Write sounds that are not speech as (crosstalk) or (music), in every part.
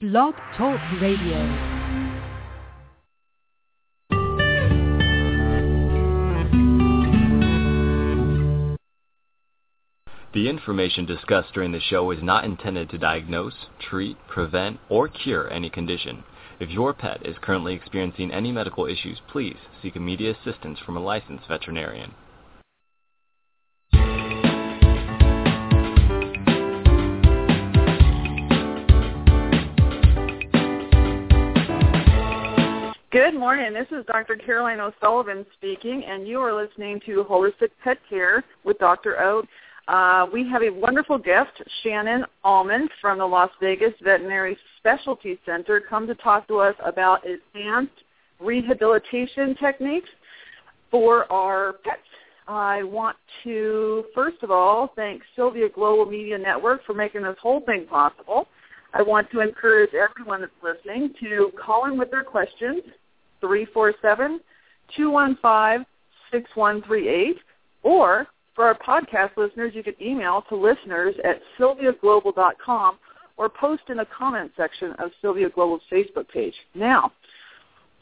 Blog Talk Radio. The information discussed during the show is not intended to diagnose, treat, prevent, or cure any condition. If your pet is currently experiencing any medical issues, please seek immediate assistance from a licensed veterinarian. Good morning. This is Dr. Caroline O'Sullivan speaking, and you are listening to Holistic Pet Care with Dr. O. Uh, we have a wonderful guest, Shannon Almond from the Las Vegas Veterinary Specialty Center, come to talk to us about advanced rehabilitation techniques for our pets. I want to, first of all, thank Sylvia Global Media Network for making this whole thing possible. I want to encourage everyone that's listening to call in with their questions, 347-215-6138, or for our podcast listeners, you can email to listeners at sylviaglobal.com or post in the comment section of Sylvia Global's Facebook page. Now,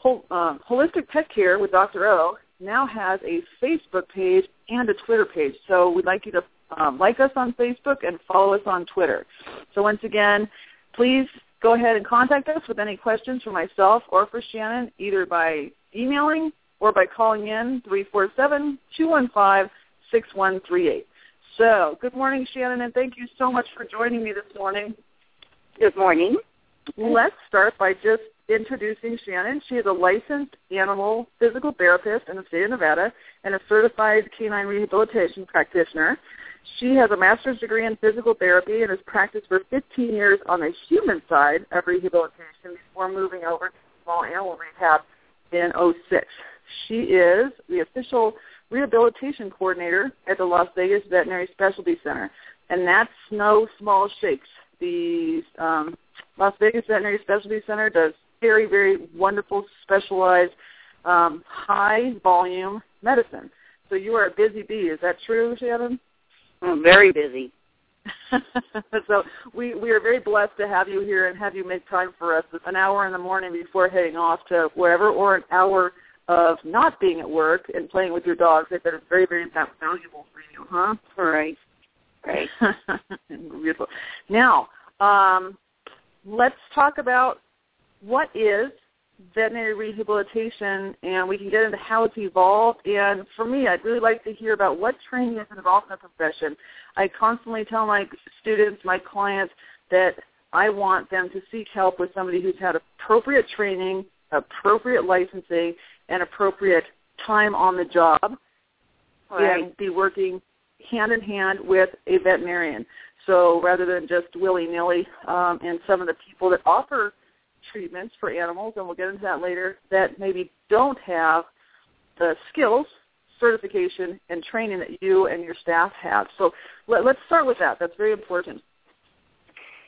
uh, Holistic Pet Care with Dr. O now has a Facebook page and a Twitter page. So we'd like you to um, like us on Facebook and follow us on Twitter. So once again, please go ahead and contact us with any questions for myself or for Shannon, either by emailing or by calling in 347-215-6138. So good morning, Shannon, and thank you so much for joining me this morning. Good morning. Let's start by just introducing Shannon. She is a licensed animal physical therapist in the state of Nevada and a certified canine rehabilitation practitioner. She has a master's degree in physical therapy and has practiced for 15 years on the human side of rehabilitation before moving over to small animal rehab in 06. She is the official rehabilitation coordinator at the Las Vegas Veterinary Specialty Center, and that's no small shakes. The um, Las Vegas Veterinary Specialty Center does very, very wonderful, specialized, um, high volume medicine. So you are a busy bee. Is that true, Shannon? I'm very busy. (laughs) so we we are very blessed to have you here and have you make time for us an hour in the morning before heading off to wherever or an hour of not being at work and playing with your dogs. I bet it's very very valuable for you, huh? All right. Right. (laughs) Beautiful. Now, um, let's talk about what is veterinary rehabilitation, and we can get into how it's evolved. And for me, I'd really like to hear about what training is involved in the profession. I constantly tell my students, my clients, that I want them to seek help with somebody who's had appropriate training, appropriate licensing, and appropriate time on the job, Right. and be working hand in hand with a veterinarian. So rather than just willy-nilly, um, and some of the people that offer treatments for animals, and we'll get into that later, that maybe don't have the skills, certification, and training that you and your staff have. So let, let's start with that. That's very important.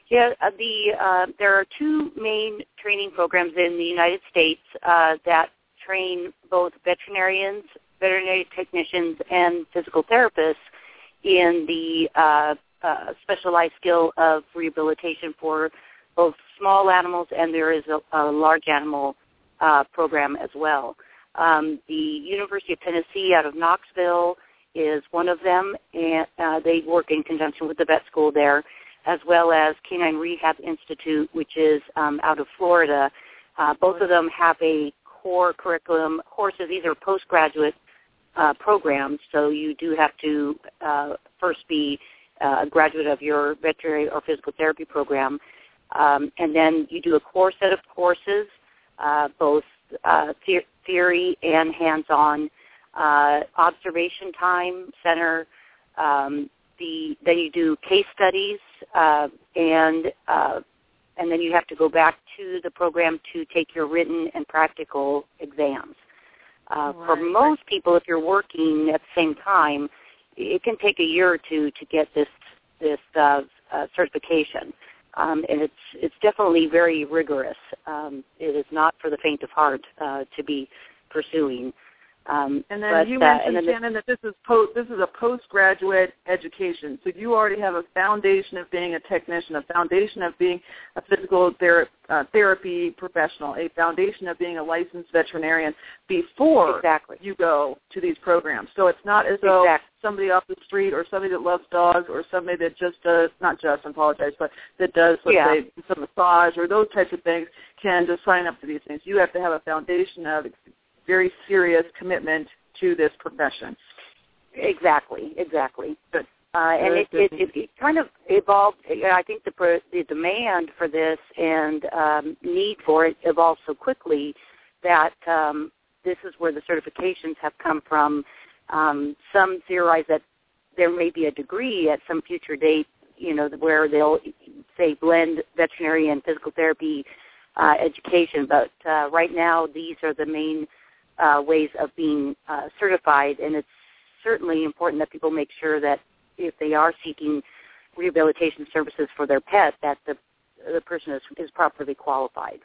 Yeah, uh, the uh, there are two main training programs in the United States uh, that train both veterinarians, veterinary technicians, and physical therapists in the uh, uh, specialized skill of rehabilitation for both small animals and there is a, a large animal uh, program as well. Um, the University of Tennessee out of Knoxville is one of them, and uh, they work in conjunction with the vet school there, as well as Canine Rehab Institute, which is um, out of Florida. Uh, both of them have a core curriculum courses. These are postgraduate uh, programs, so you do have to uh, first be uh, a graduate of your veterinary or physical therapy program. Um, and then you do a core set of courses, uh, both uh, the- theory and hands-on, uh, observation time center. Um, the then you do case studies, uh, and uh, and then you have to go back to the program to take your written and practical exams. Uh, For most people, if you're working at the same time, it can take a year or two to get this this uh, uh, certification um, and it's it's definitely very rigorous. Um, it is not for the faint of heart uh, to be pursuing. Um, and then but, you uh, mentioned, then Shannon, that this is post this is a postgraduate education. So you already have a foundation of being a technician, a foundation of being a physical ther- uh, therapy professional, a foundation of being a licensed veterinarian before exactly. you go to these programs. So it's not as though exactly. somebody off the street or somebody that loves dogs or somebody that just does not just I apologize, but that does let's Yeah. say some massage or those types of things can just sign up for these things. You have to have a foundation of very serious commitment to this profession. Exactly, exactly. Good. Uh, and it, it, it, it kind of evolved. I think the pro- the demand for this and um, need for it evolved so quickly that um, this is where the certifications have come from. Um, some theorize that there may be a degree at some future date, you know, where they'll say blend veterinary and physical therapy uh, education. But uh, right now, these are the main uh, ways of being uh, certified, and it's certainly important that people make sure that if they are seeking rehabilitation services for their pet, that the the person is, is properly qualified.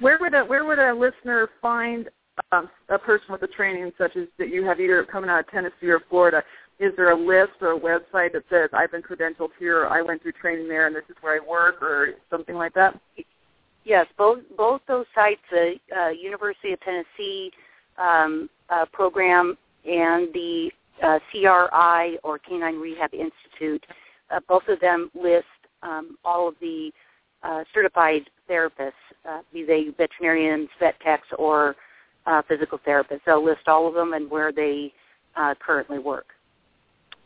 Where would a where would a listener find um, a person with a training such as that you have either coming out of Tennessee or Florida? Is there a list or a website that says I've been credentialed here, I went through training there, and this is where I work, or something like that? Yes, both both those sites, the uh, University of Tennessee um, uh, program and the uh, CRI or Canine Rehab Institute, uh, both of them list um, all of the uh, certified therapists, uh, be they veterinarians, vet techs, or uh, physical therapists. They'll list all of them and where they uh, currently work.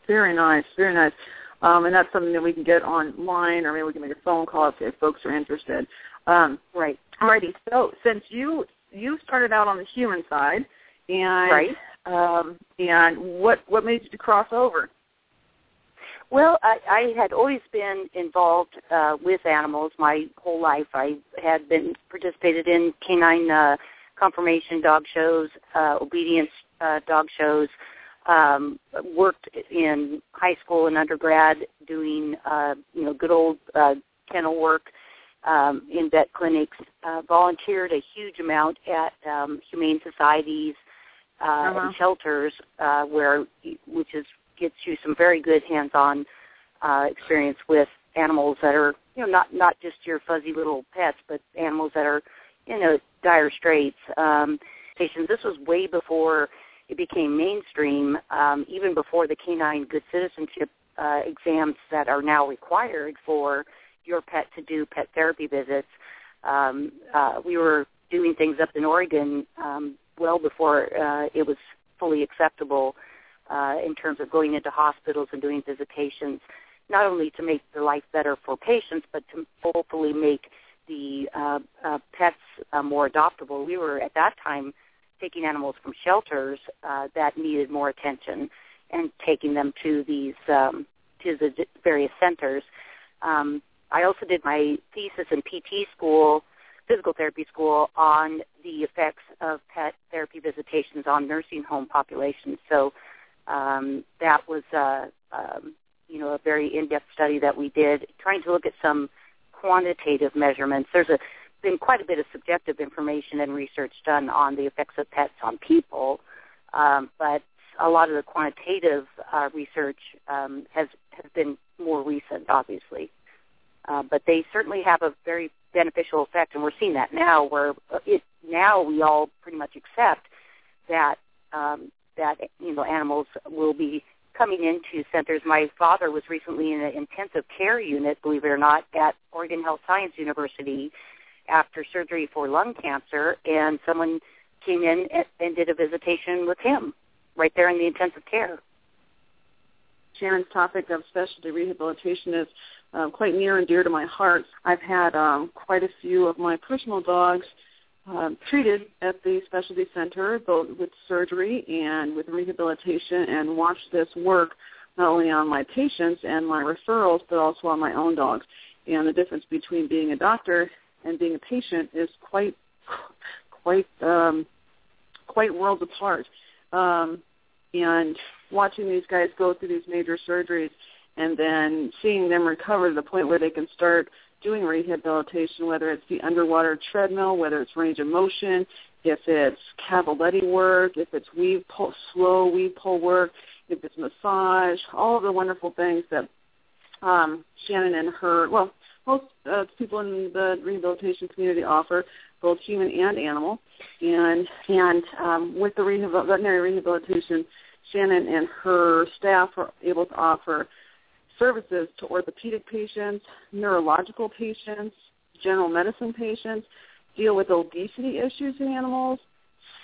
Very nice, very nice. Um, and that's something that we can get online, or maybe we can make a phone call if, if folks are interested. Um, Right. Alrighty. So since you you started out on the human side, and Right. um, and what what made you to cross over? Well, I, I had always been involved uh, with animals my whole life. I had been participated in canine uh, conformation dog shows, uh, obedience uh, dog shows. Um, worked in high school and undergrad doing uh, you know good old uh, kennel work um, in vet clinics. Uh, volunteered a huge amount at um, humane societies uh, Uh-huh. and shelters, uh, where which is gets you some very good hands-on uh, experience with animals that are, you know, not not just your fuzzy little pets, but animals that are, you know, dire straits. Um, patients. This was way before it became mainstream, um, even before the canine good citizenship uh, exams that are now required for your pet to do pet therapy visits. Um, uh, we were doing things up in Oregon um, well before uh, it was fully acceptable uh, in terms of going into hospitals and doing visitations, not only to make the life better for patients, but to hopefully make the uh, uh, pets uh, more adoptable. We were at that time taking animals from shelters uh, that needed more attention and taking them to these um, to the various centers. Um, I also did my thesis in PT school, physical therapy school, on the effects of pet therapy visitations on nursing home populations. So um, that was, uh, um, you know, a very in-depth study that we did, trying to look at some quantitative measurements. There's a been quite a bit of subjective information and research done on the effects of pets on people, um, but a lot of the quantitative uh, research um, has has been more recent, obviously. Uh, but they certainly have a very beneficial effect, and we're seeing that now. Where it now we all pretty much accept that um, that you know animals will be coming into centers. My father was recently in an intensive care unit, believe it or not, at Oregon Health Science University after surgery for lung cancer, and someone came in and, did a visitation with him right there in the intensive care. Shannon's topic of specialty rehabilitation is uh, quite near and dear to my heart. I've had um, quite a few of my personal dogs um, treated at the specialty center, both with surgery and with rehabilitation, and watched this work not only on my patients and my referrals, but also on my own dogs. And the difference between being a doctor and being a patient is quite, quite, um, quite worlds apart. Um, and watching these guys go through these major surgeries and then seeing them recover to the point where they can start doing rehabilitation, whether it's the underwater treadmill, whether it's range of motion, if it's cavaletti work, if it's weave pole, slow weave pole work, if it's massage, all of the wonderful things that um, Shannon and her, well, most uh, people in the rehabilitation community offer, both human and animal. And and um, with the rehabil- veterinary rehabilitation, Shannon and her staff are able to offer services to orthopedic patients, neurological patients, general medicine patients, deal with obesity issues in animals,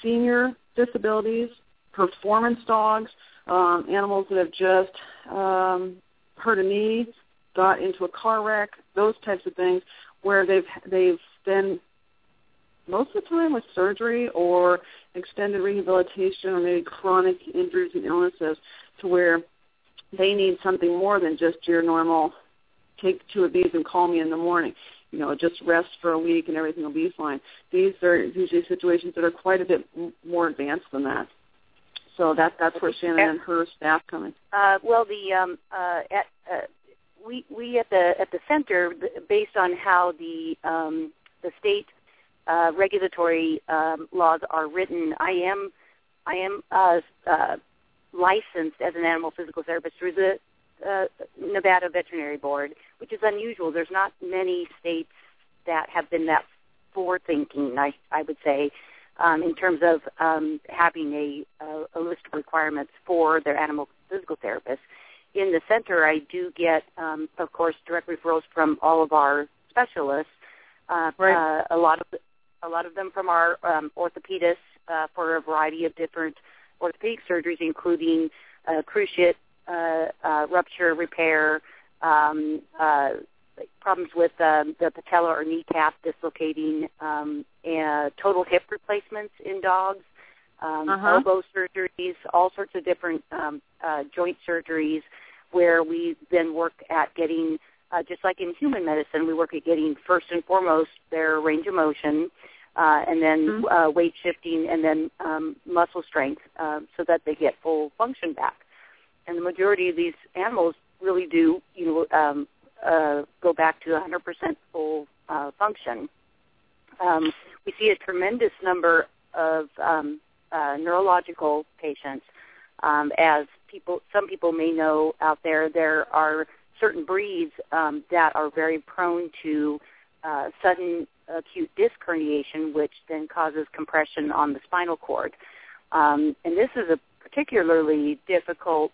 senior disabilities, performance dogs, um, animals that have just um, hurt a knee, got into a car wreck, those types of things, where they've they've been most of the time with surgery or extended rehabilitation or maybe chronic injuries and illnesses to where they need something more than just your normal take two of these and call me in the morning. You know, just rest for a week and everything will be fine. These are usually situations that are quite a bit more advanced than that. So that that's where Shannon and her staff come in. Uh, well, the um, uh, at, uh, we we at the at the center, based on how the um, the state uh, regulatory um, laws are written, I am I am uh, uh, licensed as an animal physical therapist through the uh, Nevada Veterinary Board, which is unusual. There's not many states that have been that forward-thinking. I I would say. Um, in terms of um, having a, a, a list of requirements for their animal physical therapists. In the center, I do get, um, of course, direct referrals from all of our specialists. Uh, right. uh, a lot of a lot of them from our um, orthopedists uh, for a variety of different orthopedic surgeries, including uh, cruciate uh, uh, rupture repair, um, uh, problems with um, the patella or kneecap dislocating, um, and total hip replacements in dogs, um, Uh-huh. elbow surgeries, all sorts of different um, uh, joint surgeries, where we then work at getting, uh, just like in human medicine, we work at getting first and foremost their range of motion, uh, and then Mhm. uh, weight shifting, and then um, muscle strength, uh, so that they get full function back. And the majority of these animals really do, you know, um, uh, go back to 100% full uh, function. Um, we see a tremendous number of um, uh, neurological patients. Um, as people, some people may know out there, there are certain breeds um, that are very prone to uh, sudden acute disc herniation, which then causes compression on the spinal cord. Um, and this is a particularly difficult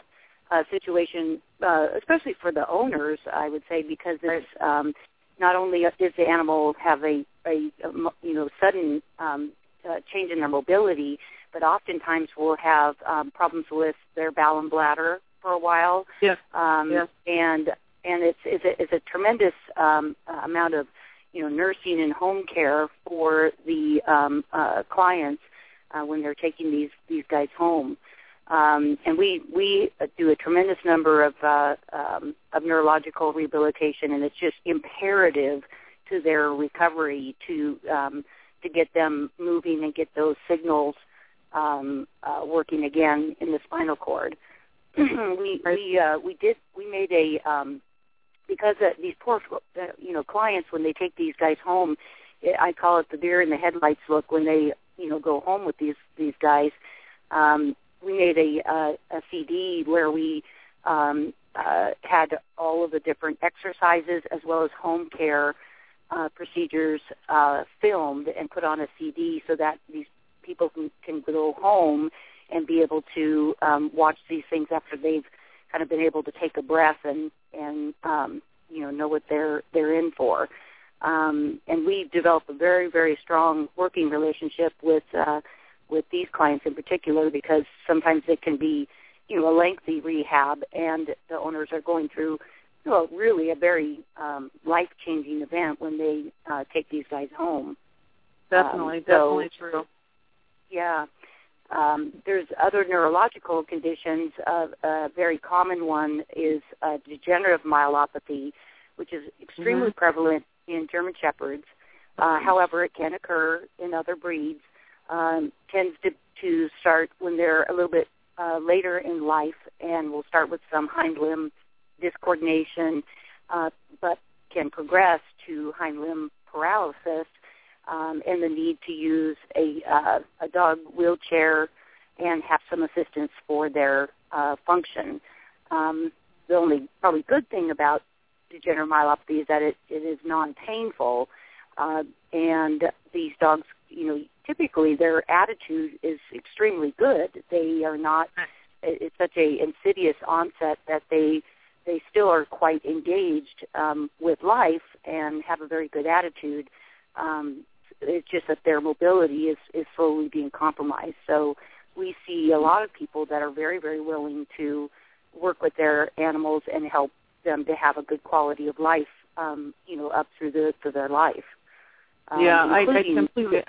uh, situation, uh, especially for the owners, I would say, because it's um, not only does the animal have a, a, a you know sudden um, uh, change in their mobility, but oftentimes will have um, problems with their bowel and bladder for a while. Yes. Um, Yes. And and it's it's a, it's a tremendous um, amount of you know nursing and home care for the um, uh, clients uh, when they're taking these these guys home. Um, and we we do a tremendous number of uh, um, of neurological rehabilitation, and it's just imperative to their recovery to um, to get them moving and get those signals um, uh, working again in the spinal cord. (clears throat) we we uh, we did we made a um, because uh, these poor uh, you know clients when they take these guys home, I call it the deer in the headlights look when they you know go home with these these guys. Um, we made a, uh, a CD where we um, uh, had all of the different exercises as well as home care uh, procedures uh, filmed and put on a CD so that these people can, can go home and be able to um, watch these things after they've kind of been able to take a breath and and um, you know know what they're they're in for. Um, and we developed a very very strong working relationship with uh, with these clients in particular because sometimes it can be you know a lengthy rehab and the owners are going through you know really a very um, life changing event when they uh, take these guys home. Definitely, Um, so- definitely true. Yeah. Um, there's other neurological conditions. Uh, a very common one is uh, degenerative myelopathy, which is extremely Mhm. prevalent in German Shepherds. Uh, however, it can occur in other breeds. Um, tends to, to start when they're a little bit uh, later in life and will start with some hind limb discoordination, uh, but can progress to hind limb paralysis um, and the need to use a, uh, a dog wheelchair and have some assistance for their uh, function. Um, the only probably good thing about degenerative myelopathy is that it, it is non-painful, uh, and these dogs, you know, typically their attitude is extremely good. They are not. It's such a insidious onset that they they still are quite engaged um, with life and have a very good attitude. Um, it's just that their mobility is is slowly being compromised. So we see a lot of people that are very very willing to work with their animals and help them to have a good quality of life, um, you know, up through the through their life. Um, yeah, I, I completely.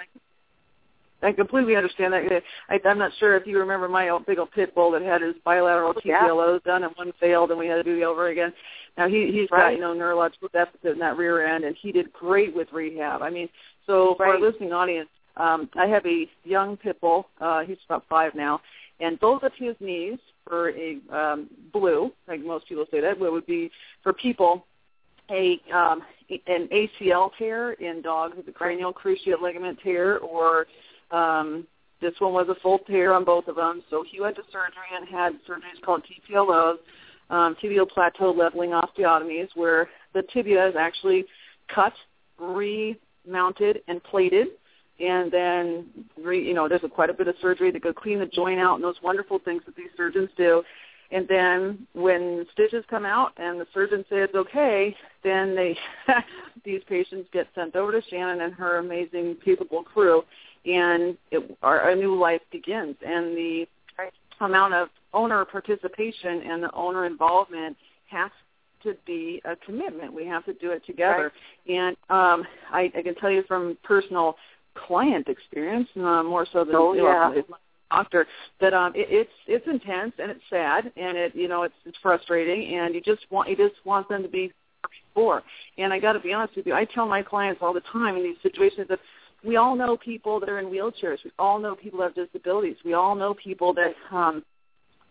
I completely understand that. I, I'm not sure if you remember my old big old pit bull that had his bilateral TPLOs yeah. done and one failed and we had to do the over again. Now he he's right. got you know neurological deficit in that rear end and he did great with rehab. I mean, so right. for our listening audience, um, I have a young pit bull. Uh, he's about five now, and both of his knees for a um, blue, like most people say that, would be for people a um, an ACL tear in dogs with a cranial cruciate ligament tear, or um, this one was a full tear on both of them. So he went to surgery and had surgeries called TPLOs, um, tibial plateau leveling osteotomies, where the tibia is actually cut, remounted, and plated. And then re, you know there's a, quite a bit of surgery to go clean the joint out and those wonderful things that these surgeons do. And then when stitches come out and the surgeon says okay then they (laughs) these patients get sent over to shannon and her amazing capable crew. And it, our, a new life begins. And the amount of owner participation and the owner involvement has to be a commitment. We have to do it together. Right. And um, I, I can tell you from personal client experience, uh, more so than oh, you know, doctor, that um, it, it's it's intense and it's sad and it you know it's it's frustrating and you just want you just want them to be before. And I got to be honest with you, I tell my clients all the time in these situations that we all know people that are in wheelchairs. We all know people that have disabilities. We all know people that um,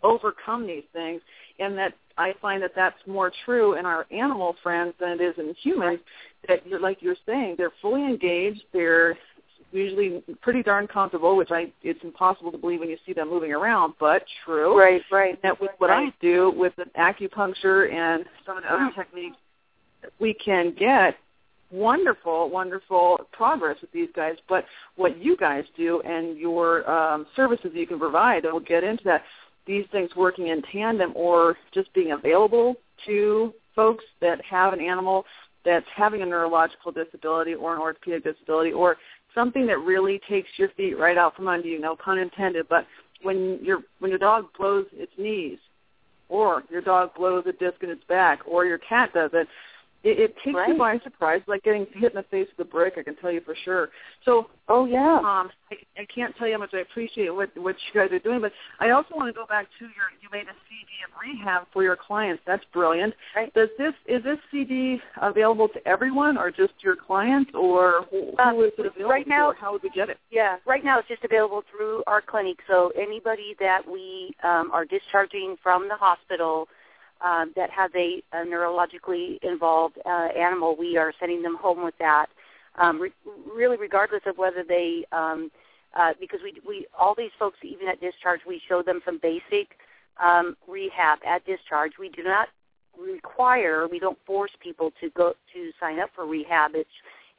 overcome these things, and that I find that that's more true in our animal friends than it is in humans. That, you're, like you're saying, they're fully engaged. They're usually pretty darn comfortable, which I it's impossible to believe when you see them moving around, but true. Right, right. That with what right. I do with the acupuncture and some of the other techniques, we can get wonderful, wonderful progress with these guys. But what you guys do and your um, services you can provide, and we'll get into that, these things working in tandem or just being available to folks that have an animal that's having a neurological disability or an orthopedic disability or something that really takes your feet right out from under you, no pun intended, but when your when your dog blows its knees or your dog blows a disc in its back or your cat does it, it, it takes right. you by surprise, like getting hit in the face with a brick. I can tell you for sure. So, oh yeah, um, I, I can't tell you how much I appreciate what what you guys are doing. But I also want to go back to your. You made a CD of rehab for your clients. That's brilliant. Right. Does this is this CD available to everyone, or just your clients, or who, um, who is it available right now, to? How would we get it? Yeah, right now it's just available through our clinic. So anybody that we um, are discharging from the hospital um, that has a, a neurologically involved uh, animal, we are sending them home with that. Um, re- really, regardless of whether they, um, uh, because we, we, all these folks, even at discharge, we show them some basic um, rehab at discharge. We do not require, we don't force people to go to sign up for rehab. It's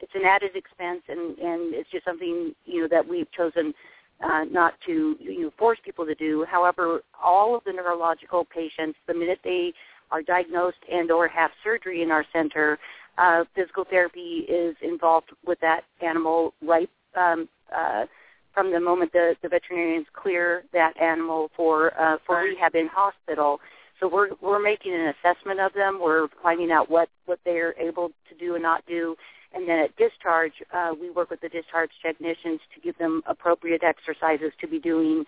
it's an added expense, and and it's just something you know that we've chosen uh, not to you know, force people to do. However, all of the neurological patients, the minute they are diagnosed and or have surgery in our center, uh, physical therapy is involved with that animal right um, uh, from the moment the, the veterinarians clear that animal for uh, for rehab in hospital. So we're we're making an assessment of them. We're finding out what what they're able to do and not do, and then at discharge, uh, we work with the discharge technicians to give them appropriate exercises to be doing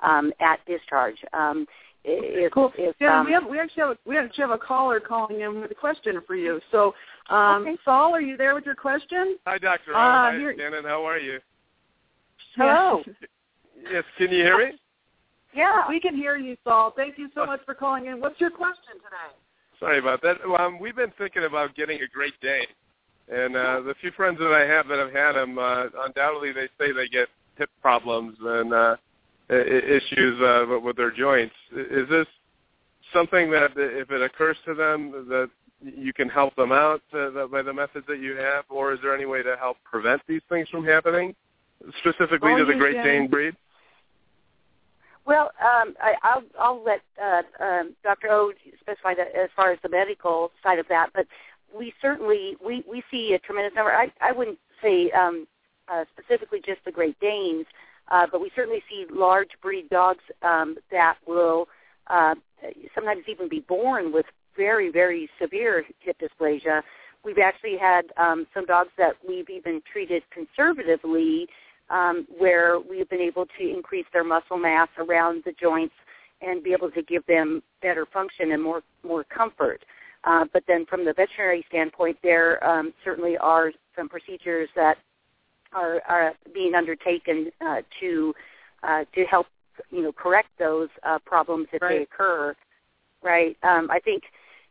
um, at discharge. Um, if, cool. If, yeah, um, we have we actually have a, we actually have a caller calling in with a question for you. So, um, okay. Saul, are you there with your question? Hi, Doctor. Uh, Hi, here- Shannon. How are you? Hello. Yes. Can you hear me? Yeah. We can hear you, Saul. Thank you so much for calling in. What's your question today? Sorry about that. Um, we've been thinking about getting a Great Dane, and uh, the few friends that I have that have had them, uh, undoubtedly they say they get hip problems and uh, issues uh, with their joints. Is this something that, if it occurs to them, that you can help them out uh, by the methods that you have, or is there any way to help prevent these things from happening, specifically well, to the Great Dane breed? Well, um, I, I'll I'll let uh, um, Dr. O specify that as far as the medical side of that, but we certainly we we see a tremendous number. I I wouldn't say um, uh, specifically just the Great Danes, uh, but we certainly see large breed dogs um, that will uh, sometimes even be born with very very severe hip dysplasia. We've actually had um, some dogs that we've even treated conservatively um, where we've been able to increase their muscle mass around the joints and be able to give them better function and more more comfort. Uh, but then from the veterinary standpoint, there um, certainly are some procedures that are, are being undertaken uh, to uh, to help you know correct those uh, problems if right. they occur. Right. Um, I think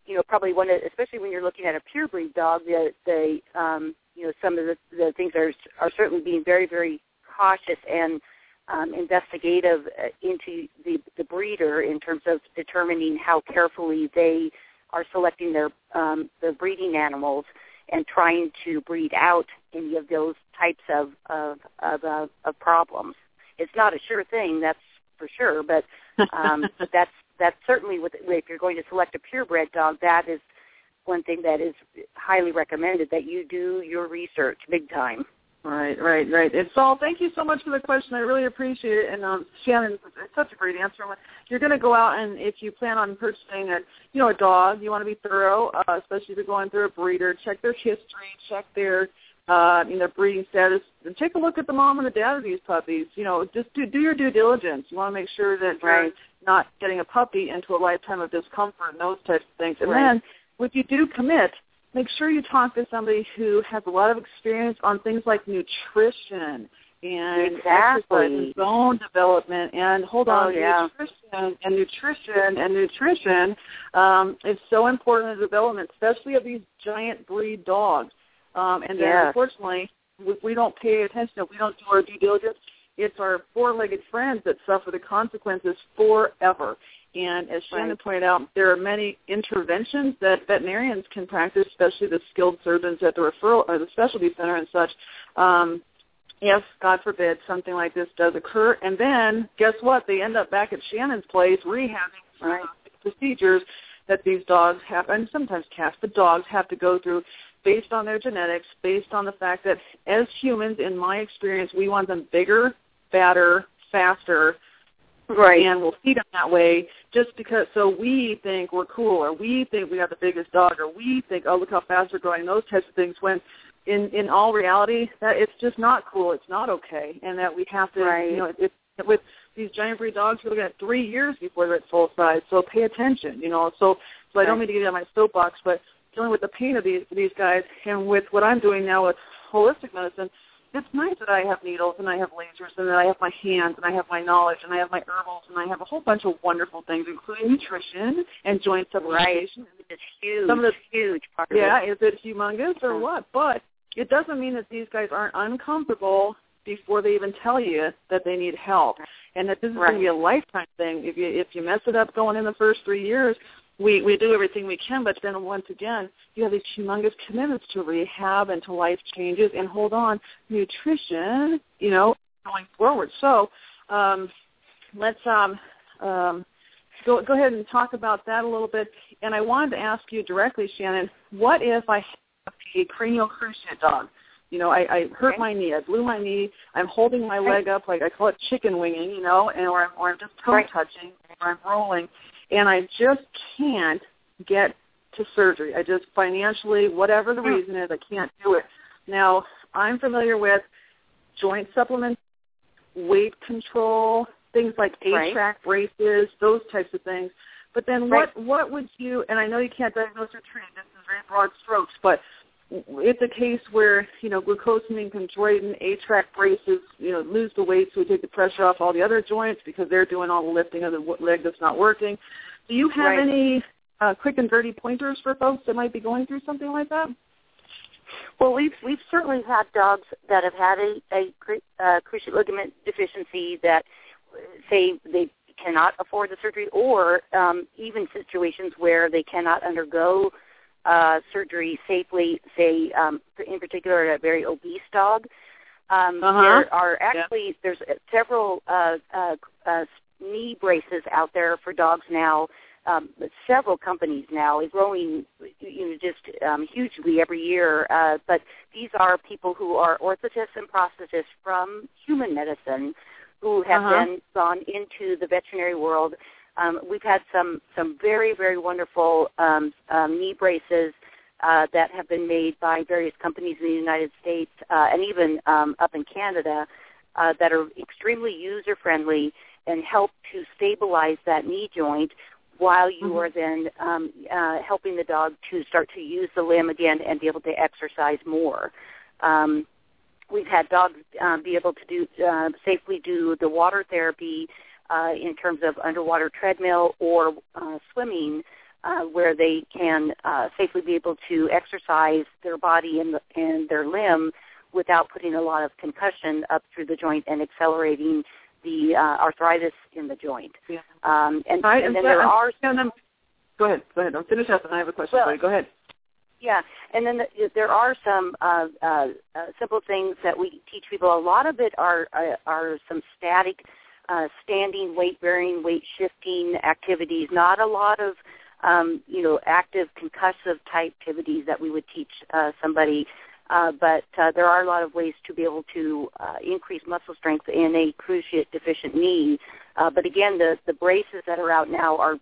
you know probably one, of, especially when you're looking at a purebred dog, the the um, you know some of the, the things are are certainly being very very cautious and um, investigative uh, into the, the breeder in terms of determining how carefully they are selecting their um, their breeding animals and trying to breed out any of those types of of of, uh, of problems. It's not a sure thing, that's for sure, but um, (laughs) that's that's certainly with if you're going to select a purebred dog, that is one thing that is highly recommended that you do your research big time. Right, right, right. And Saul, thank you so much for the question. I really appreciate it. And um, Shannon, it's such a great answer. You're going to go out and if you plan on purchasing a, you know, a dog, you want to be thorough, uh, especially if you're going through a breeder. Check their history, check their, uh, you know, breeding status, and take a look at the mom and the dad of these puppies. You know, just do do your due diligence. You want to make sure that right. you're not getting a puppy into a lifetime of discomfort and those types of things. And right. then, if you do commit, make sure you talk to somebody who has a lot of experience on things like nutrition and exactly. exercise and bone development and hold oh, on yeah. nutrition and nutrition and nutrition um, is so important in development, especially of these giant breed dogs. Um, and then unfortunately, if we don't pay attention, if we don't do our due diligence, it's our four-legged friends that suffer the consequences forever. And as Shannon right. pointed out, there are many interventions that veterinarians can practice, especially the skilled surgeons at the referral or the specialty center and such. Um, if, God forbid, something like this does occur, and then guess what? They end up back at Shannon's place rehabbing right. procedures that these dogs have, and sometimes cats, but dogs have to go through based on their genetics, based on the fact that as humans, in my experience, we want them bigger, fatter, faster, right. and we'll feed them that way just because so we think we're cool or we think we have the biggest dog or we think oh look how fast we're growing those types of things when in in all reality that it's just not cool it's not okay and that we have to right. you know it, it, with these giant breed dogs we're looking at three years before they're at full size so pay attention you know so so I don't mean to get on my soapbox but dealing with the pain of these these guys and with what I'm doing now with holistic medicine it's nice that I have needles and I have lasers and that I have my hands and I have my knowledge and I have my herbals and I have a whole bunch of wonderful things, including nutrition and joint supplementation. Right. It's huge. Some of the, huge part yeah, is it humongous or what? But it doesn't mean that these guys aren't uncomfortable before they even tell you that they need help, and that this is right. going to be a lifetime thing. If you if you mess it up going in the first three years, we we do everything we can, but then once again, you have these humongous commitments to rehab and to life changes, and hold on, nutrition, you know, going forward. So, um, let's um, um, go go ahead and talk about that a little bit. And I wanted to ask you directly, Shannon, what if I have a cranial cruciate dog? You know, I, I hurt Okay. my knee. I blew my knee. I'm holding my leg up like I call it chicken winging, you know, and or I'm, or I'm just toe Right. touching, or I'm rolling, and I just can't get to surgery. I just financially, whatever the Hmm. reason is, I can't do it. Now, I'm familiar with joint supplements, weight control, things like Right. A-track braces, those types of things. But then Right. what what would you and I know you can't diagnose or treat, this is very broad strokes, but it's a case where, you know, glucosamine, chondroitin, A-track braces, you know, lose the weight so we take the pressure off all the other joints because they're doing all the lifting of the leg that's not working. Do you have Right. any uh, quick and dirty pointers for folks that might be going through something like that? Well, we've we've certainly had dogs that have had a, a uh, cruciate ligament deficiency that say they cannot afford the surgery, or um, even situations where they cannot undergo uh, surgery safely. Say, um, in particular, a very obese dog. Um, uh-huh. There are actually yeah. there's several uh, uh, uh, knee braces out there for dogs now um, several companies now, growing you know just um, hugely every year. Uh, but these are people who are orthotists and prosthetists from human medicine who have uh-huh. then gone into the veterinary world. Um, we've had some some very very wonderful um, um, knee braces. Uh, that have been made by various companies in the United States uh, and even um, up in Canada uh, that are extremely user friendly and help to stabilize that knee joint while you mm-hmm. are then um, uh, helping the dog to start to use the limb again and be able to exercise more. Um, we've had dogs um, be able to do uh, safely do the water therapy uh, in terms of underwater treadmill or uh, swimming, uh, where they can uh, safely be able to exercise their body and, the, and their limb without putting a lot of concussion up through the joint and accelerating the uh, arthritis in the joint. Yeah. Um, and, and then there are some, go ahead, go ahead. I'll finish up, and I have a question well, for you. Go ahead. Yeah, and then the, there are some uh, uh, uh, simple things that we teach people. A lot of it are are, are some static, uh, standing, weight bearing, weight shifting activities. Not a lot of um, you know active concussive type activities that we would teach uh, somebody uh, but uh, there are a lot of ways to be able to uh, increase muscle strength in a cruciate deficient knee. Uh, but again, the, the braces that are out now are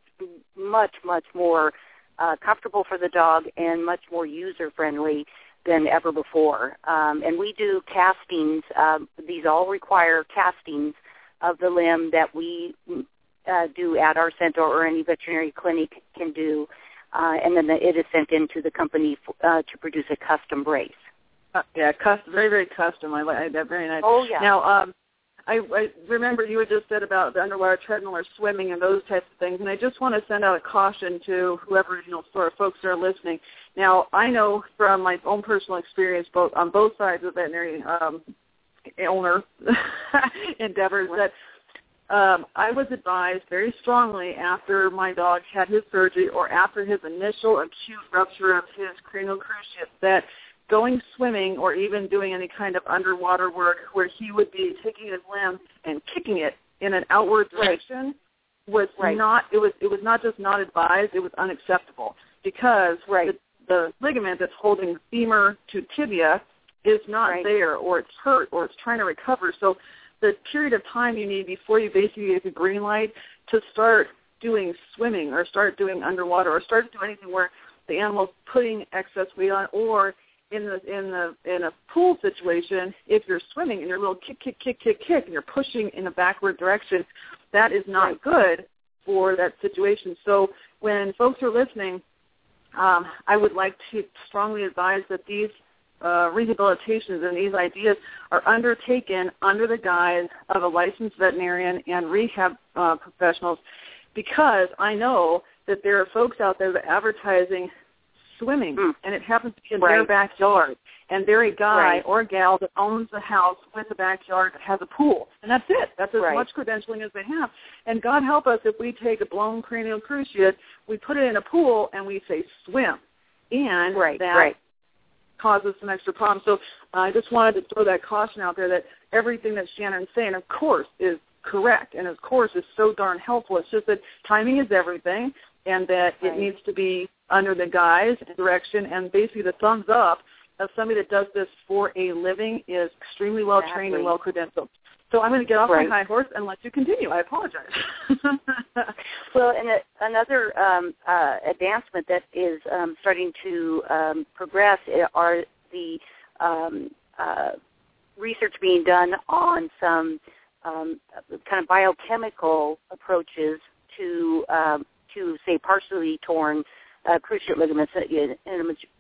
much, much more uh, comfortable for the dog and much more user friendly than ever before. Um, and we do castings. Um, these all require castings of the limb that we uh, do at our center or any veterinary clinic can do. Uh, and then the, it is sent into the company f- uh, to produce a custom brace. Uh, yeah, custom, very very custom. I like that. Very nice. Oh yeah. Now, um, I, I remember you had just said about the underwater treadmill or swimming and those types of things, and I just want to send out a caution to whoever you know, for folks that are listening. Now, I know from my own personal experience, both on both sides of veterinary um, owner (laughs) endeavors, that um, I was advised very strongly after my dog had his surgery or after his initial acute rupture of his cranial cruciate that going swimming or even doing any kind of underwater work where he would be taking his limb and kicking it in an outward direction was right. not it was it was not just not advised it was unacceptable because right. the, the ligament that's holding femur to tibia is not right. there or it's hurt or it's trying to recover so the period of time you need before you basically get the green light to start doing swimming or start doing underwater or start to do anything where the animal's putting excess weight on or in the in the in a pool situation, if you're swimming and you're a little kick, kick, kick, kick, kick, and you're pushing in a backward direction, that is not right. good for that situation. So when folks are listening, um, I would like to strongly advise that these uh, rehabilitations and these ideas are undertaken under the guise of a licensed veterinarian and rehab uh, professionals because I know that there are folks out there that are advertising swimming, mm. and it happens to be in right. their backyard. And they're a guy right. or a gal that owns a house with a backyard that has a pool, and that's it. That's as right. much credentialing as they have. And God help us if we take a blown cranial cruciate, we put it in a pool, and we say swim, and right. that right. Causes some extra problems. So uh, I just wanted to throw that caution out there that everything that Shannon's saying, of course, is correct, and of course, is so darn helpful. It's just that timing is everything and that right. it needs to be under the guise and direction and basically the thumbs up of somebody that does this for a living is extremely well exactly. trained and well credentialed. So I'm going to get off right. my high horse and let you continue. I apologize. (laughs) well, and a, another um, uh, advancement that is um, starting to um, progress are the um, uh, research being done on some um, kind of biochemical approaches to um, to say partially torn uh, cruciate ligaments. In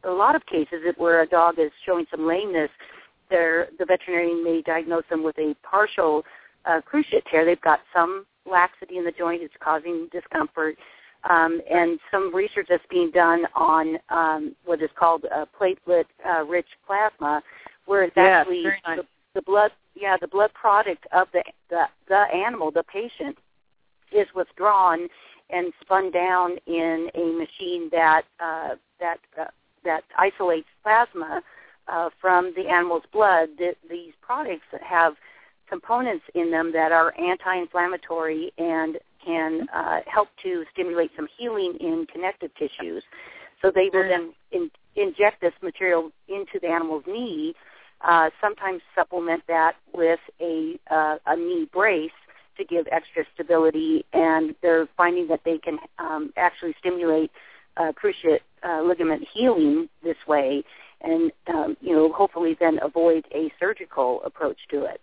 a, a lot of cases, where a dog is showing some lameness, the veterinarian may diagnose them with a partial uh, cruciate tear. They've got some laxity in the joint; it's causing discomfort. um, and some research that's being done on um, what is called uh, platelet-rich uh, plasma, where it's yes, actually nice. the, the blood, yeah, the blood product of the, the the animal, the patient, is withdrawn and spun down in a machine that uh, that uh, that isolates plasma uh, from the animal's blood. Th- these products have components in them that are anti-inflammatory and can uh, help to stimulate some healing in connective tissues. So they will then in, inject this material into the animal's knee, uh, sometimes supplement that with a, uh, a knee brace to give extra stability, and they're finding that they can um, actually stimulate uh, cruciate uh, ligament healing this way, and um, you know hopefully then avoid a surgical approach to it.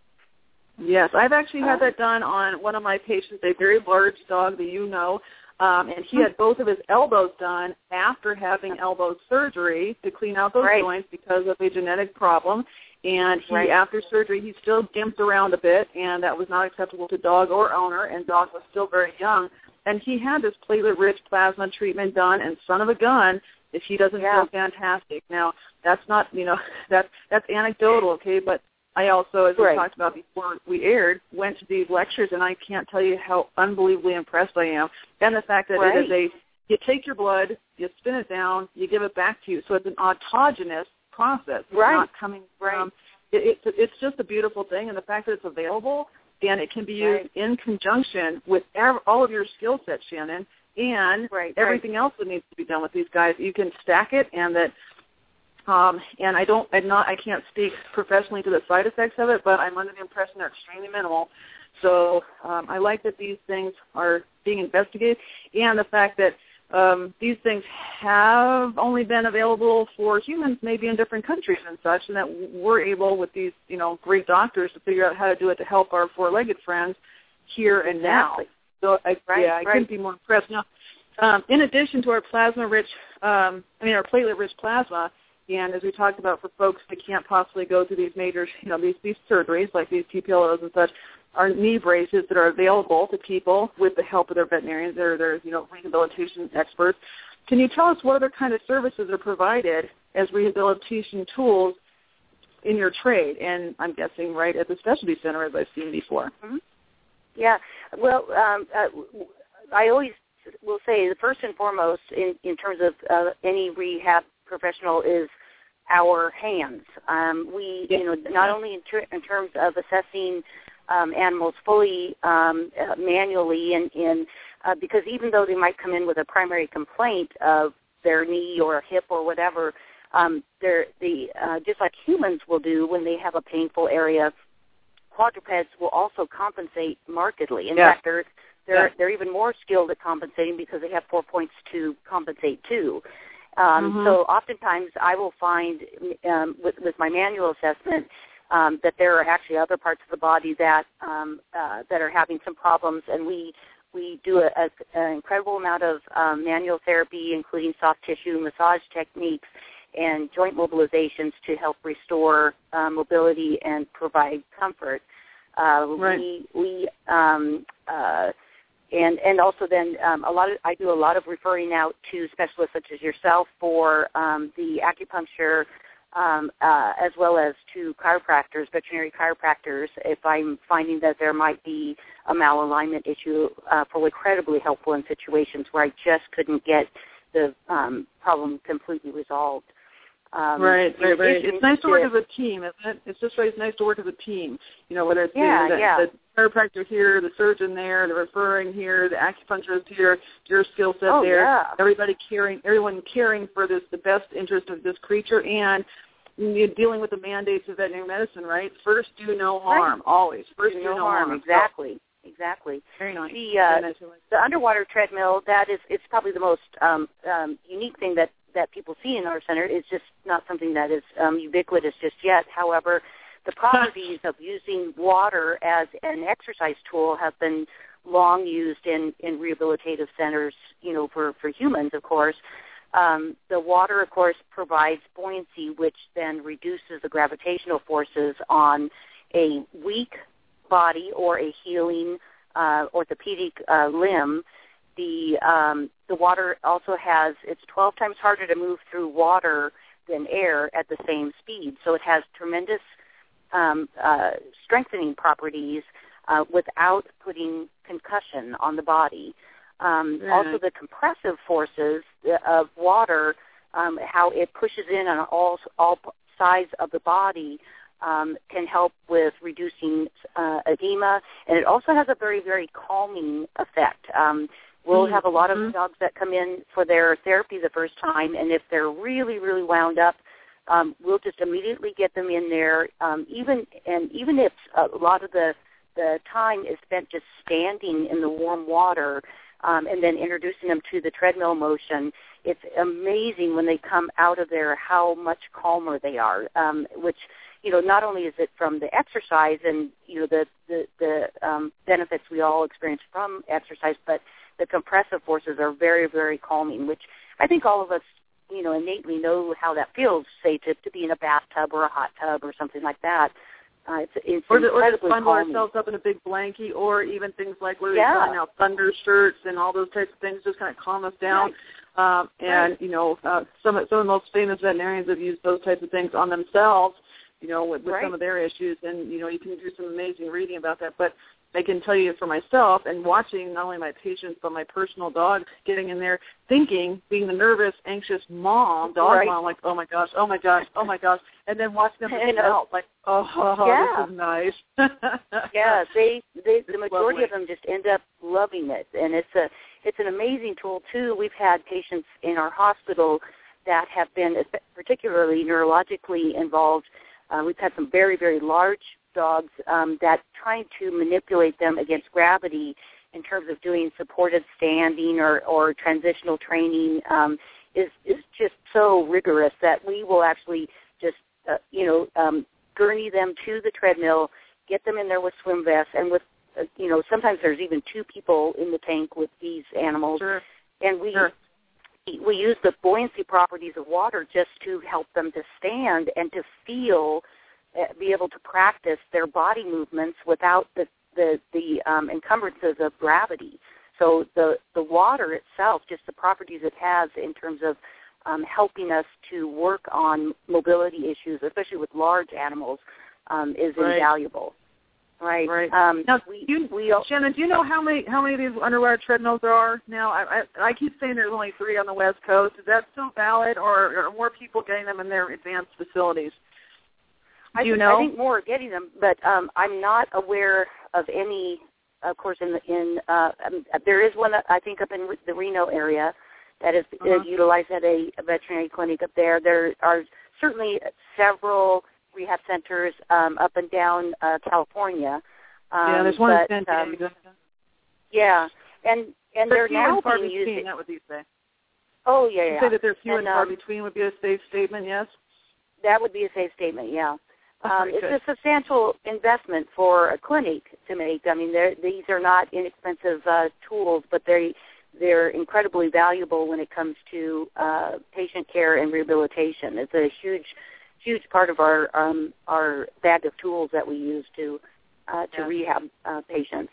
Yes, I've actually had Um, that done on one of my patients, a very large dog that you know, um, and he had both of his elbows done after having elbow surgery to clean out those Right. joints because of a genetic problem. And he, Right. after surgery, he still gimped around a bit, and that was not acceptable to dog or owner. And dog was still very young, and he had this platelet-rich plasma treatment done. And son of a gun, if he doesn't Yeah. feel fantastic. Now, that's not, you know, (laughs) that's that's anecdotal, okay, but I also, as we talked about before we aired, went to these lectures, and I can't tell you how unbelievably impressed I am. And the fact that it is a, you take your blood, you spin it down, you give it back to you. So it's an autogenous process. It's Right. not coming from, it, it, it's just a beautiful thing. And the fact that it's available, and it can be used Right. in conjunction with all of your skill sets, Shannon, and Right, everything else that needs to be done with these guys. You can stack it, and that um, and I don't, I'm not, I can't speak professionally to the side effects of it, but I'm under the impression they're extremely minimal. So um, I like that these things are being investigated, and the fact that um, these things have only been available for humans, maybe in different countries and such, and that we're able with these, you know, great doctors to figure out how to do it to help our four-legged friends here and now. Exactly. So I, Right, yeah, I right. couldn't be more impressed. Now, um, in addition to our plasma-rich, um, I mean our platelet-rich plasma, and as we talked about for folks that can't possibly go through these major, you know, these these surgeries like these TPLOs and such, are knee braces that are available to people with the help of their veterinarians or their, you know, rehabilitation experts. Can you tell us what other kind of services are provided as rehabilitation tools in your trade? And I'm guessing right at the specialty center, as I've seen before. Yeah. Well, um, uh, I always will say the first and foremost in, in terms of uh, any rehab professional is our hands. Um, we, you know, not only in, ter- in terms of assessing um, animals fully um, uh, manually, and, and uh, because even though they might come in with a primary complaint of their knee or hip or whatever, um, they're the uh, just like humans will do when they have a painful area quadrupeds will also compensate markedly. In Yeah. fact, they're they're Yeah. they're even more skilled at compensating because they have four points to compensate too. Um, Mhm. So oftentimes I will find um, with with my manual assessment um, that there are actually other parts of the body that um, uh, that are having some problems, and we we do a, a, an incredible amount of um, manual therapy, including soft tissue massage techniques and joint mobilizations to help restore uh, mobility and provide comfort. Uh, Right. We we um, uh, and and also then um, a lot of I do a lot of referring out to specialists such as yourself for um, the acupuncture. Um, uh, as well as to chiropractors, veterinary chiropractors, if I'm finding that there might be a malalignment issue, uh, for incredibly helpful in situations where I just couldn't get the um, problem completely resolved. Um, right, right, right. addition It's nice to work as a team, isn't it? It's just right. It's nice to work as a team. You know, whether it's Yeah, the, the, yeah. the chiropractor here, the surgeon there, the referring here, the acupuncturist here, your skill set Oh, there. yeah. Everybody caring, everyone caring for this, the best interest of this creature, and you're dealing with the mandates of veterinary medicine, right? First, do no harm, always. First, do do no harm. So, Exactly, exactly. very nice. The uh, nice. the underwater treadmill that is it's probably the most um, um, unique thing that that people see in our center. is just not something that is um, ubiquitous just yet. However, the properties of using water as an exercise tool have been long used in in rehabilitative centers. You know, for for humans, of course. Um, the water, of course, provides buoyancy, which then reduces the gravitational forces on a weak body or a healing uh, orthopedic uh, limb, the um, the water also has it's 12 times harder to move through water than air at the same speed. So it has tremendous um, uh, strengthening properties uh, without putting concussion on the body. Um, Right. Also, the compressive forces of water, um, how it pushes in on all all sides of the body, um, can help with reducing uh, edema, and it also has a very very calming effect. Um, we'll Mhm. have a lot of Mhm. dogs that come in for their therapy the first time, and if they're really really wound up, um, we'll just immediately get them in there. Um, even and even if a lot of the the time is spent just standing in the warm water um, and then introducing them to the treadmill motion, it's amazing when they come out of there how much calmer they are. Um, which you know, not only is it from the exercise and you know the the, the um, benefits we all experience from exercise, but the compressive forces are very very calming. Which I think all of us you know innately know how that feels. Say to to be in a bathtub or a hot tub or something like that. Uh, it's it's or, to, or just bundle calming. ourselves up in a big blanket, or even things like what are Yeah. they calling now, thunder shirts and all those types of things, just kind of calm us down. Um, and Right. you know, uh, some some of the most famous veterinarians have used those types of things on themselves. You know, with, with Right. some of their issues, and you know, you can do some amazing reading about that. But I can tell you for myself and watching not only my patients but my personal dog getting in there, thinking, being the nervous, anxious mom, dog Right. mom, like, oh my gosh, oh my gosh, oh my gosh, and then watching them know. melt, like, oh, (laughs) Yeah. this is nice. (laughs) yeah, they they the majority lovely. of them just end up loving it, and it's a it's an amazing tool too. We've had patients in our hospital that have been particularly neurologically involved. Uh, we've had some very very large dogs um, that trying to manipulate them against gravity in terms of doing supported standing or or transitional training um, is is just so rigorous that we will actually just uh, you know um, gurney them to the treadmill get them in there with swim vests and with uh, you know sometimes there's even two people in the tank with these animals sure. and we Sure. we use the buoyancy properties of water just to help them to stand and to feel be able to practice their body movements without the the the um, encumbrances of gravity so the the water itself just the properties it has in terms of um, helping us to work on mobility issues especially with large animals um, is Right. invaluable right Right. um, Now, we, you, we Shannon, do you know how many how many of these underwater treadmills there are now? I, I I keep saying there's only three on the West Coast. Is that still valid, or are more people getting them in their advanced facilities? I Do you think, know? I think more are getting them, but um, I'm not aware of any. Of course, in the, in uh, um, there is one I think up in the Reno area that is, Uh-huh. utilized at a, a veterinary clinic up there. There are certainly several rehab centers um, up and down uh, California. Um, yeah, there's one but, in San um, Diego. yeah, and and They're they're few now and far being used. between. That would be say. oh yeah, You yeah. say that they're few And, and, far um, between would be a safe statement. Yes. That would be a safe statement, yeah. Um, it's good. a substantial investment for a clinic to make. I mean, they're, these are not inexpensive uh, tools, but they they're incredibly valuable when it comes to uh, patient care and rehabilitation. It's a huge, huge part of our um, our bag of tools that we use to uh, to Yeah. rehab uh, patients.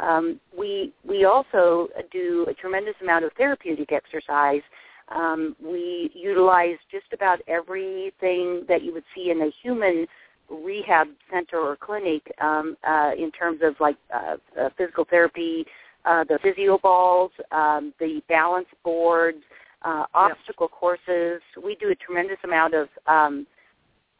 Um, we we also do a tremendous amount of therapeutic exercise. Um, we utilize just about everything that you would see in a human rehab center or clinic um, uh, in terms of like uh, uh, physical therapy, uh, the physio balls, um, the balance boards, uh, obstacle courses. We do a tremendous amount of um,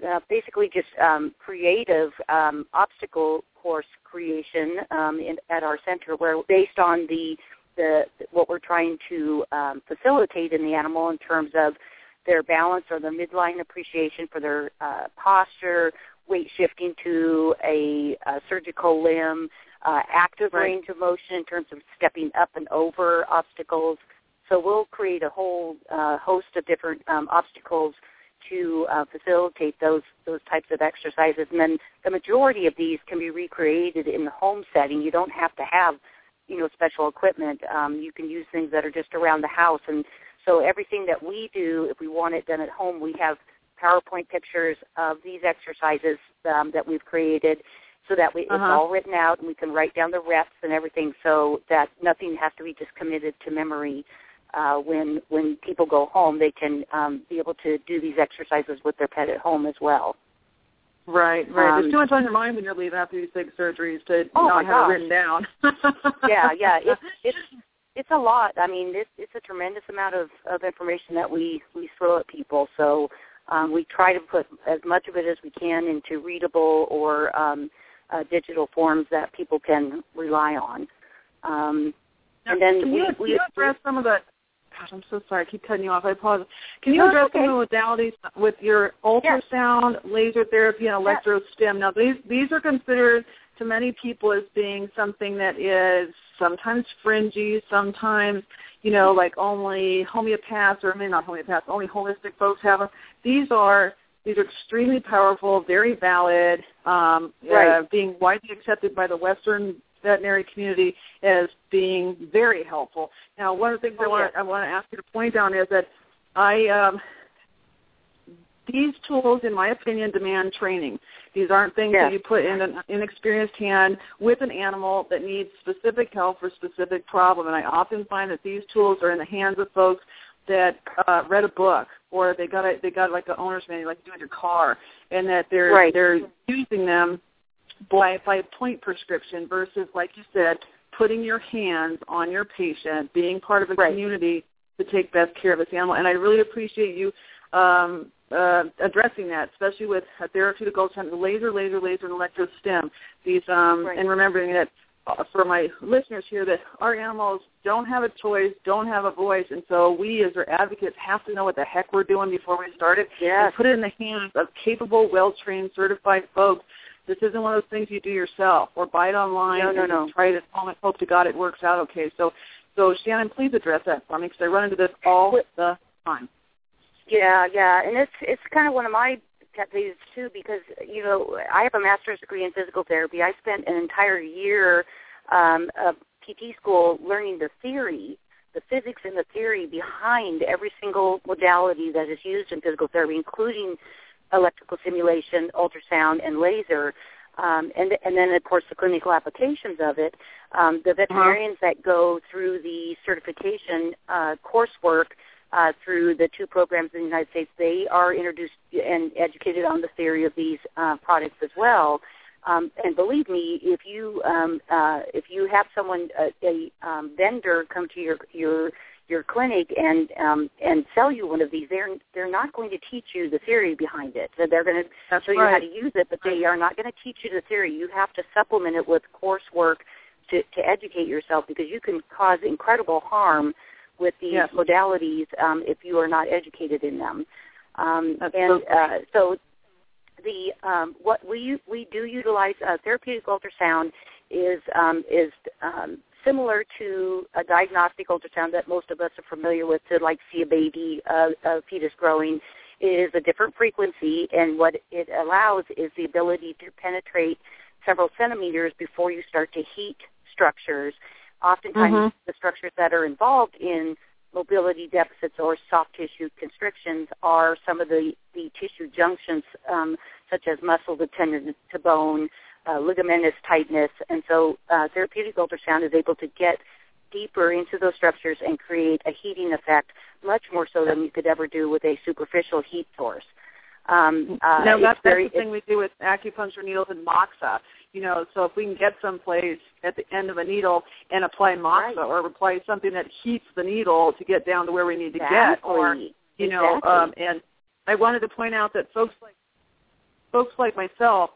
uh, basically just um, creative um, obstacle course creation um, in, at our center, where based on the the what we're trying to um, facilitate in the animal in terms of their balance or their midline appreciation for their uh, posture, weight shifting to a, a surgical limb, uh, active Right. range of motion in terms of stepping up and over obstacles. So we'll create a whole uh, host of different um, obstacles to uh, facilitate those those types of exercises. And then the majority of these can be recreated in the home setting. You don't have to have you know special equipment. Um, you can use things that are just around the house. And so everything that we do, if we want it done at home, we have PowerPoint pictures of these exercises um, that we've created. so that we, Uh-huh. it's all written out and we can write down the reps and everything so that nothing has to be just committed to memory. Uh, when when people go home, they can um, be able to do these exercises with their pet at home as well. Right, right. Um, There's too much on your mind when you're leaving after these big surgeries to Oh, not have gosh. it written down. yeah, yeah. It's (laughs) it's it's a lot. I mean, it's it's a tremendous amount of of information that we we throw at people. So um, we try to put as much of it as we can into readable or um, uh, digital forms that people can rely on. Um, and then can we, you, we you address some of the? Gosh, I'm so sorry. I keep cutting you off. I apologize. Can you No, address okay. some of the modalities with your ultrasound, laser therapy, and Yes. electrostim? Now, these these are considered to many people as being something that is sometimes fringy, sometimes you know, like only homeopaths or maybe not homeopaths, only holistic folks have them. These are these are extremely powerful, very valid, um, Right. uh, being widely accepted by the Western veterinary community as being very helpful. Now, one of the things I Oh, want yes. to I want to ask you to point out is that I um, these tools, in my opinion, demand training. These aren't things Yes. that you put in an inexperienced hand with an animal that needs specific help for a specific problem. And I often find that these tools are in the hands of folks that uh, read a book or they got a, they got like an owner's manual, like you do in your car, and that they're Right. they're using them by by point prescription versus, like you said, putting your hands on your patient, being part of a Right. community to take best care of this animal. And I really appreciate you um, uh, addressing that, especially with a therapeutic ultrasound, laser, laser, laser, and electrostim. These um, Right. and remembering that uh, for my listeners here that our animals don't have a choice, don't have a voice, and so we as their advocates have to know what the heck we're doing before we start it Yes. and put it in the hands of capable, well-trained, certified folks. This isn't one of those things you do yourself or buy it online No, no, and no. try it at home and hope to God it works out okay. So, so Shannon, please address that for me because I run into this all the time. Yeah, yeah, and it's it's kind of one of my pet peeves too because you know I have a master's degree in physical therapy. I spent an entire year um, of PT school learning the theory, the physics and the theory behind every single modality that is used in physical therapy, including electrical stimulation, ultrasound, and laser. Um, and and then of course the clinical applications of it. Um, the veterinarians that go through the certification uh, coursework uh, through the two programs in the United States, they are introduced and educated on the theory of these uh, products as well. Um, and believe me, if you um, uh, if you have someone a, a um, vendor come to your your your clinic and um, and sell you one of these, they're they're not going to teach you the theory behind it. So they're going to That's show you how to use it, but they are not going to teach you the theory. You have to supplement it with coursework to, to educate yourself because you can cause incredible harm with these Yes. modalities um, if you are not educated in them. Um, and so uh, so the um, what we we do utilize uh, therapeutic ultrasound is um, is um, similar to a diagnostic ultrasound that most of us are familiar with to like see a baby uh, a fetus growing is a different frequency and what it allows is the ability to penetrate several centimeters before you start to heat structures oftentimes Mhm. the structures that are involved in mobility deficits or soft tissue constrictions are some of the, the tissue junctions um, such as muscle to tendon to bone, uh, ligamentous tightness, and so uh, therapeutic ultrasound is able to get deeper into those structures and create a heating effect much more so than you could ever do with a superficial heat source. Um, uh, now that's, very, that's the thing we do with acupuncture needles and moxa. You know, so if we can get someplace at the end of a needle and apply moxa Right. or apply something that heats the needle to get down to where we need to get, or you know, Exactly. um, and I wanted to point out that folks like folks like myself,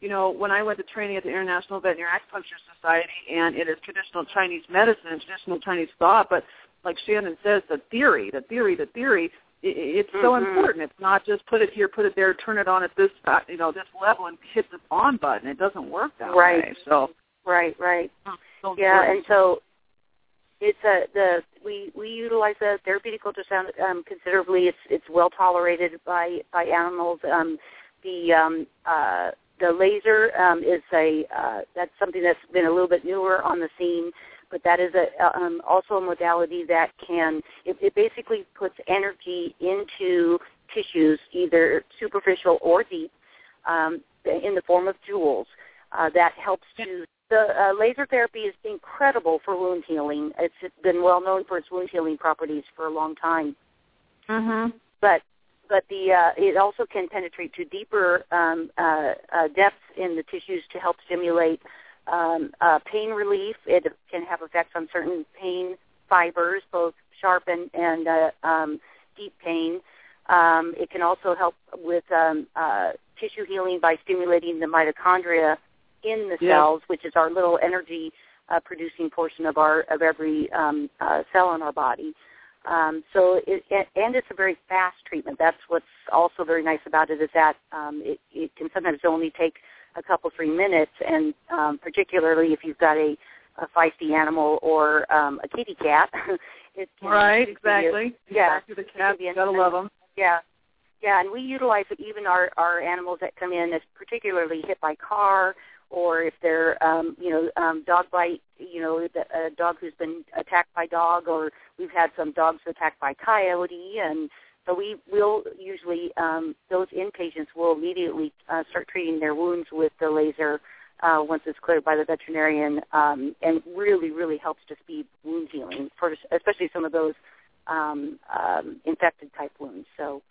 you know, when I went to training at the International Veterinary Acupuncture Society, and it is traditional Chinese medicine and traditional Chinese thought, but like Shannon says, the theory, the theory, the theory, i- i it's so Mhm. important. It's not just put it here, put it there, turn it on at this, uh, you know, this level and hit the on button. It doesn't work that Right. way. So, right, right. so Yeah, important. and so it's a the we we utilize the therapeutic ultrasound um, considerably. It's it's well tolerated by by animals. Um, the um, uh, the laser um, is a uh, that's something that's been a little bit newer on the scene, but that is a um, also a modality that can it, it basically puts energy into tissues, either superficial or deep, um, in the form of joules. uh, that helps to. The uh, laser therapy is incredible for wound healing. It's been well known for its wound healing properties for a long time. Mhm. But but the uh, it also can penetrate to deeper um, uh, uh, depths in the tissues to help stimulate um, uh, pain relief. It can have effects on certain pain fibers, both sharp and, and uh, um, deep pain. Um, it can also help with um, uh, tissue healing by stimulating the mitochondria in the Yeah. cells, which is our little energy uh, producing portion of our of every um, uh, cell in our body. Um, so it, and it's a very fast treatment. That's what's also very nice about it is that um, it, it can sometimes only take a couple three minutes, and um, particularly if you've got a, a feisty animal or um, a kitty cat, (laughs) it can Right. a- Exactly. yeah, Exactly. The it can cats. be an- Gotta love them. yeah, yeah, and we utilize it even our our animals that come in as particularly hit by car, or if they're um, you know um, dog bite, you know a dog who's been attacked by dog, or we've had some dogs attacked by coyote, and so we will usually um, those inpatients will immediately uh, start treating their wounds with the laser. Uh, once it's cleared by the veterinarian, um, and really, really helps to speed wound healing for especially some of those um, um, infected type wounds. So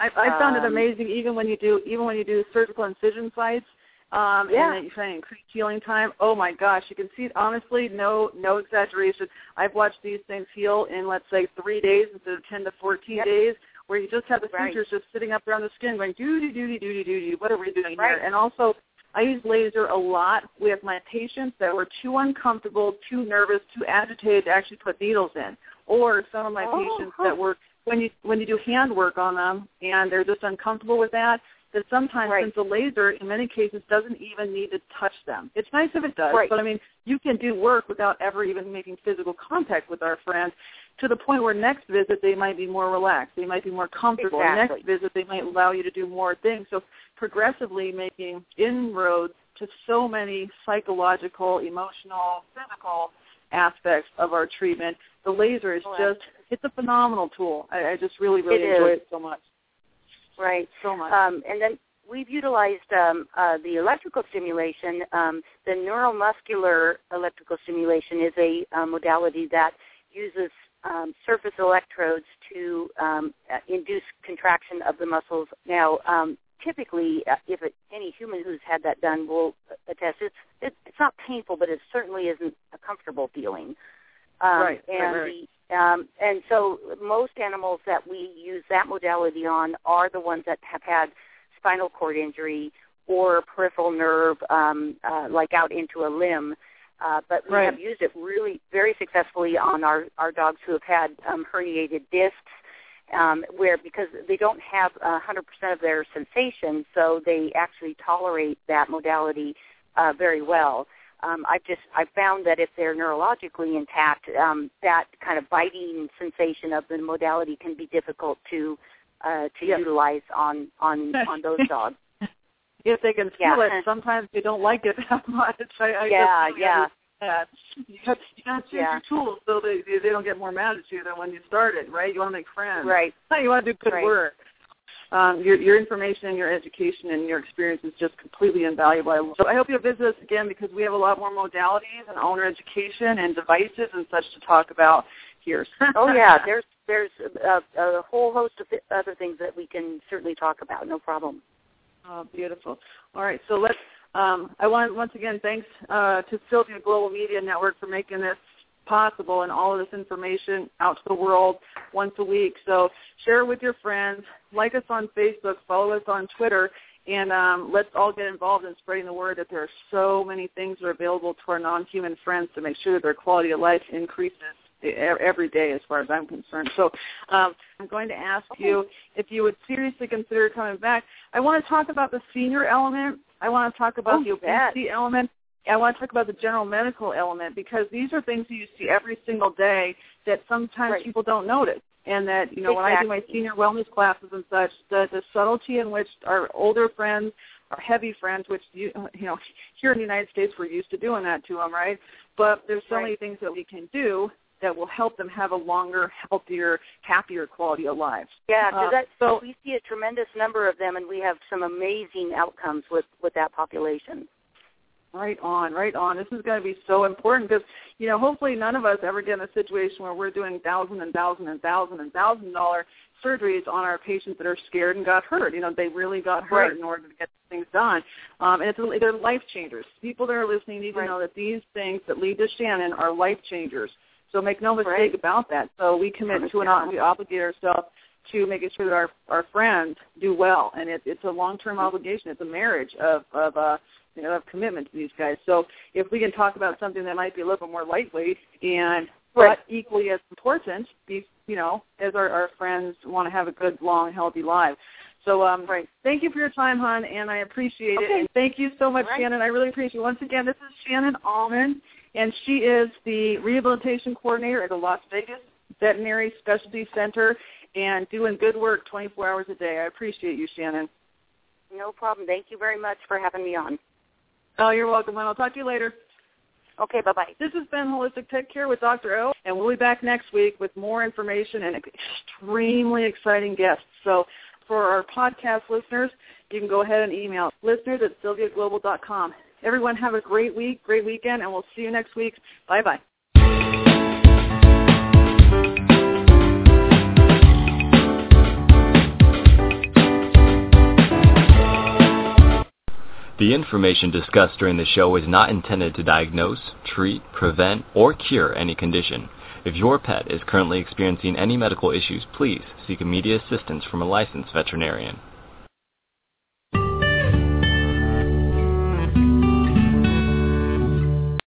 I, I found it Um, amazing even when you do even when you do surgical incision sites. Um, Yeah. and that you find increased healing time. Oh my gosh, you can see it honestly, no no exaggeration. I've watched these things heal in let's say three days instead of ten to fourteen Yep. days, where you just have the Right. sutures just sitting up there on the skin going doody doody doody doody. What are we doing Right. here? And also I use laser a lot with my patients that were too uncomfortable, too nervous, too agitated to actually put needles in. Or some of my Oh, patients huh. that were when you when you do hand work on them and they're just uncomfortable with that, that sometimes Right. since the laser in many cases doesn't even need to touch them. It's nice if it does, Right. but I mean you can do work without ever even making physical contact with our friends to the point where next visit they might be more relaxed, they might be more comfortable. Exactly. Next visit they might allow you to do more things. So progressively making inroads to so many psychological, emotional, physical aspects of our treatment. The laser is Oh, just it's a phenomenal tool. I, I just really, really It enjoy is. it so much. Right. So much. Um, and then we've utilized um, uh, the electrical stimulation. Um, the neuromuscular electrical stimulation is a uh, modality that uses um, surface electrodes to um, uh, induce contraction of the muscles. Now, um, typically, uh, if it, any human who's had that done will attest, it's it, it's not painful, but it certainly isn't a comfortable feeling. Um, Right, right, and right. the um, and so most animals that we use that modality on are the ones that have had spinal cord injury or peripheral nerve, um, uh, like out into a limb. Uh, but we Right. have used it really very successfully on our, our dogs who have had um, herniated discs, um, where because they don't have uh, 100% of their sensation, so they actually tolerate that modality uh, very well um, I've just I've found that if they're neurologically intact, um, that kind of biting sensation of the modality can be difficult to uh, to Yep. utilize on on (laughs) on those dogs. if they can yeah. feel it, sometimes they don't like it (laughs) that much. I, I Yeah, yeah. understand. You got you got to choose Yeah. your tools so they they they don't get more mad at you than when you started, right? You want to make friends. Right. You want to do good Right. work. Um, your your information, and your education, and your experience is just completely invaluable. So I hope you'll visit us again because we have a lot more modalities and owner education and devices and such to talk about here. (laughs) Oh yeah, there's there's a, a whole host of other things that we can certainly talk about. No problem. Oh, beautiful. All right, so let's. Um, I want once again thanks uh, to Sylvia Global Media Network for making this possible and all of this information out to the world once a week. So share it with your friends, like us on Facebook, follow us on Twitter, and um, let's all get involved in spreading the word that there are so many things that are available to our non-human friends to make sure that their quality of life increases every day as far as I'm concerned. So um, I'm going to ask you if you would seriously consider coming back. I want to talk about the senior element. I want to talk about Oh, the obesity element. I want to talk about the general medical element because these are things that you see every single day that sometimes Right. people don't notice. And that, you know, when I do my senior wellness classes and such, the, the subtlety in which our older friends, our heavy friends, which, you, you know, here in the United States we're used to doing that to them, right? But there's so Right. many things that we can do that will help them have a longer, healthier, happier quality of life. Yeah, Uh, that so- we see a tremendous number of them, and we have some amazing outcomes with with that population. Right on, right on. This is going to be so important because, you know, hopefully none of us ever get in a situation where we're doing thousand and thousand and thousand and thousand dollar surgeries on our patients that are scared and got hurt. You know, they really got hurt right. in order to get things done. Um, and it's they're life changers. People that are listening need right. to know that these things that lead to Shannon are life changers. So make no mistake right. about that. So we commit to an we obligate ourselves to making sure that our our friends do well, and it, it's a long term obligation. It's a marriage of of uh, you know of commitment to these guys. So if we can talk about something that might be a little bit more lightweight and right. but equally as important, be you know as our our friends want to have a good long healthy life. So um, right. thank you for your time, hon, and I appreciate okay. it. And thank you so much, right. Shannon. I really appreciate it. Once again, this is Shannon Almond, and she is the rehabilitation coordinator at the Las Vegas Veterinary Specialty Center and doing good work 24 hours a day. I appreciate you, Shannon. No problem. Thank you very much for having me on. Oh, you're welcome, and I'll talk to you later. Okay, bye-bye. This has been Holistic Petcare with Dr. O, and we'll be back next week with more information and extremely exciting guests. So for our podcast listeners, you can go ahead and email listeners at sylviaglobal.com. Everyone have a great week, great weekend, and we'll see you next week. Bye-bye. The information discussed during the show is not intended to diagnose, treat, prevent, or cure any condition. If your pet is currently experiencing any medical issues, please seek immediate assistance from a licensed veterinarian.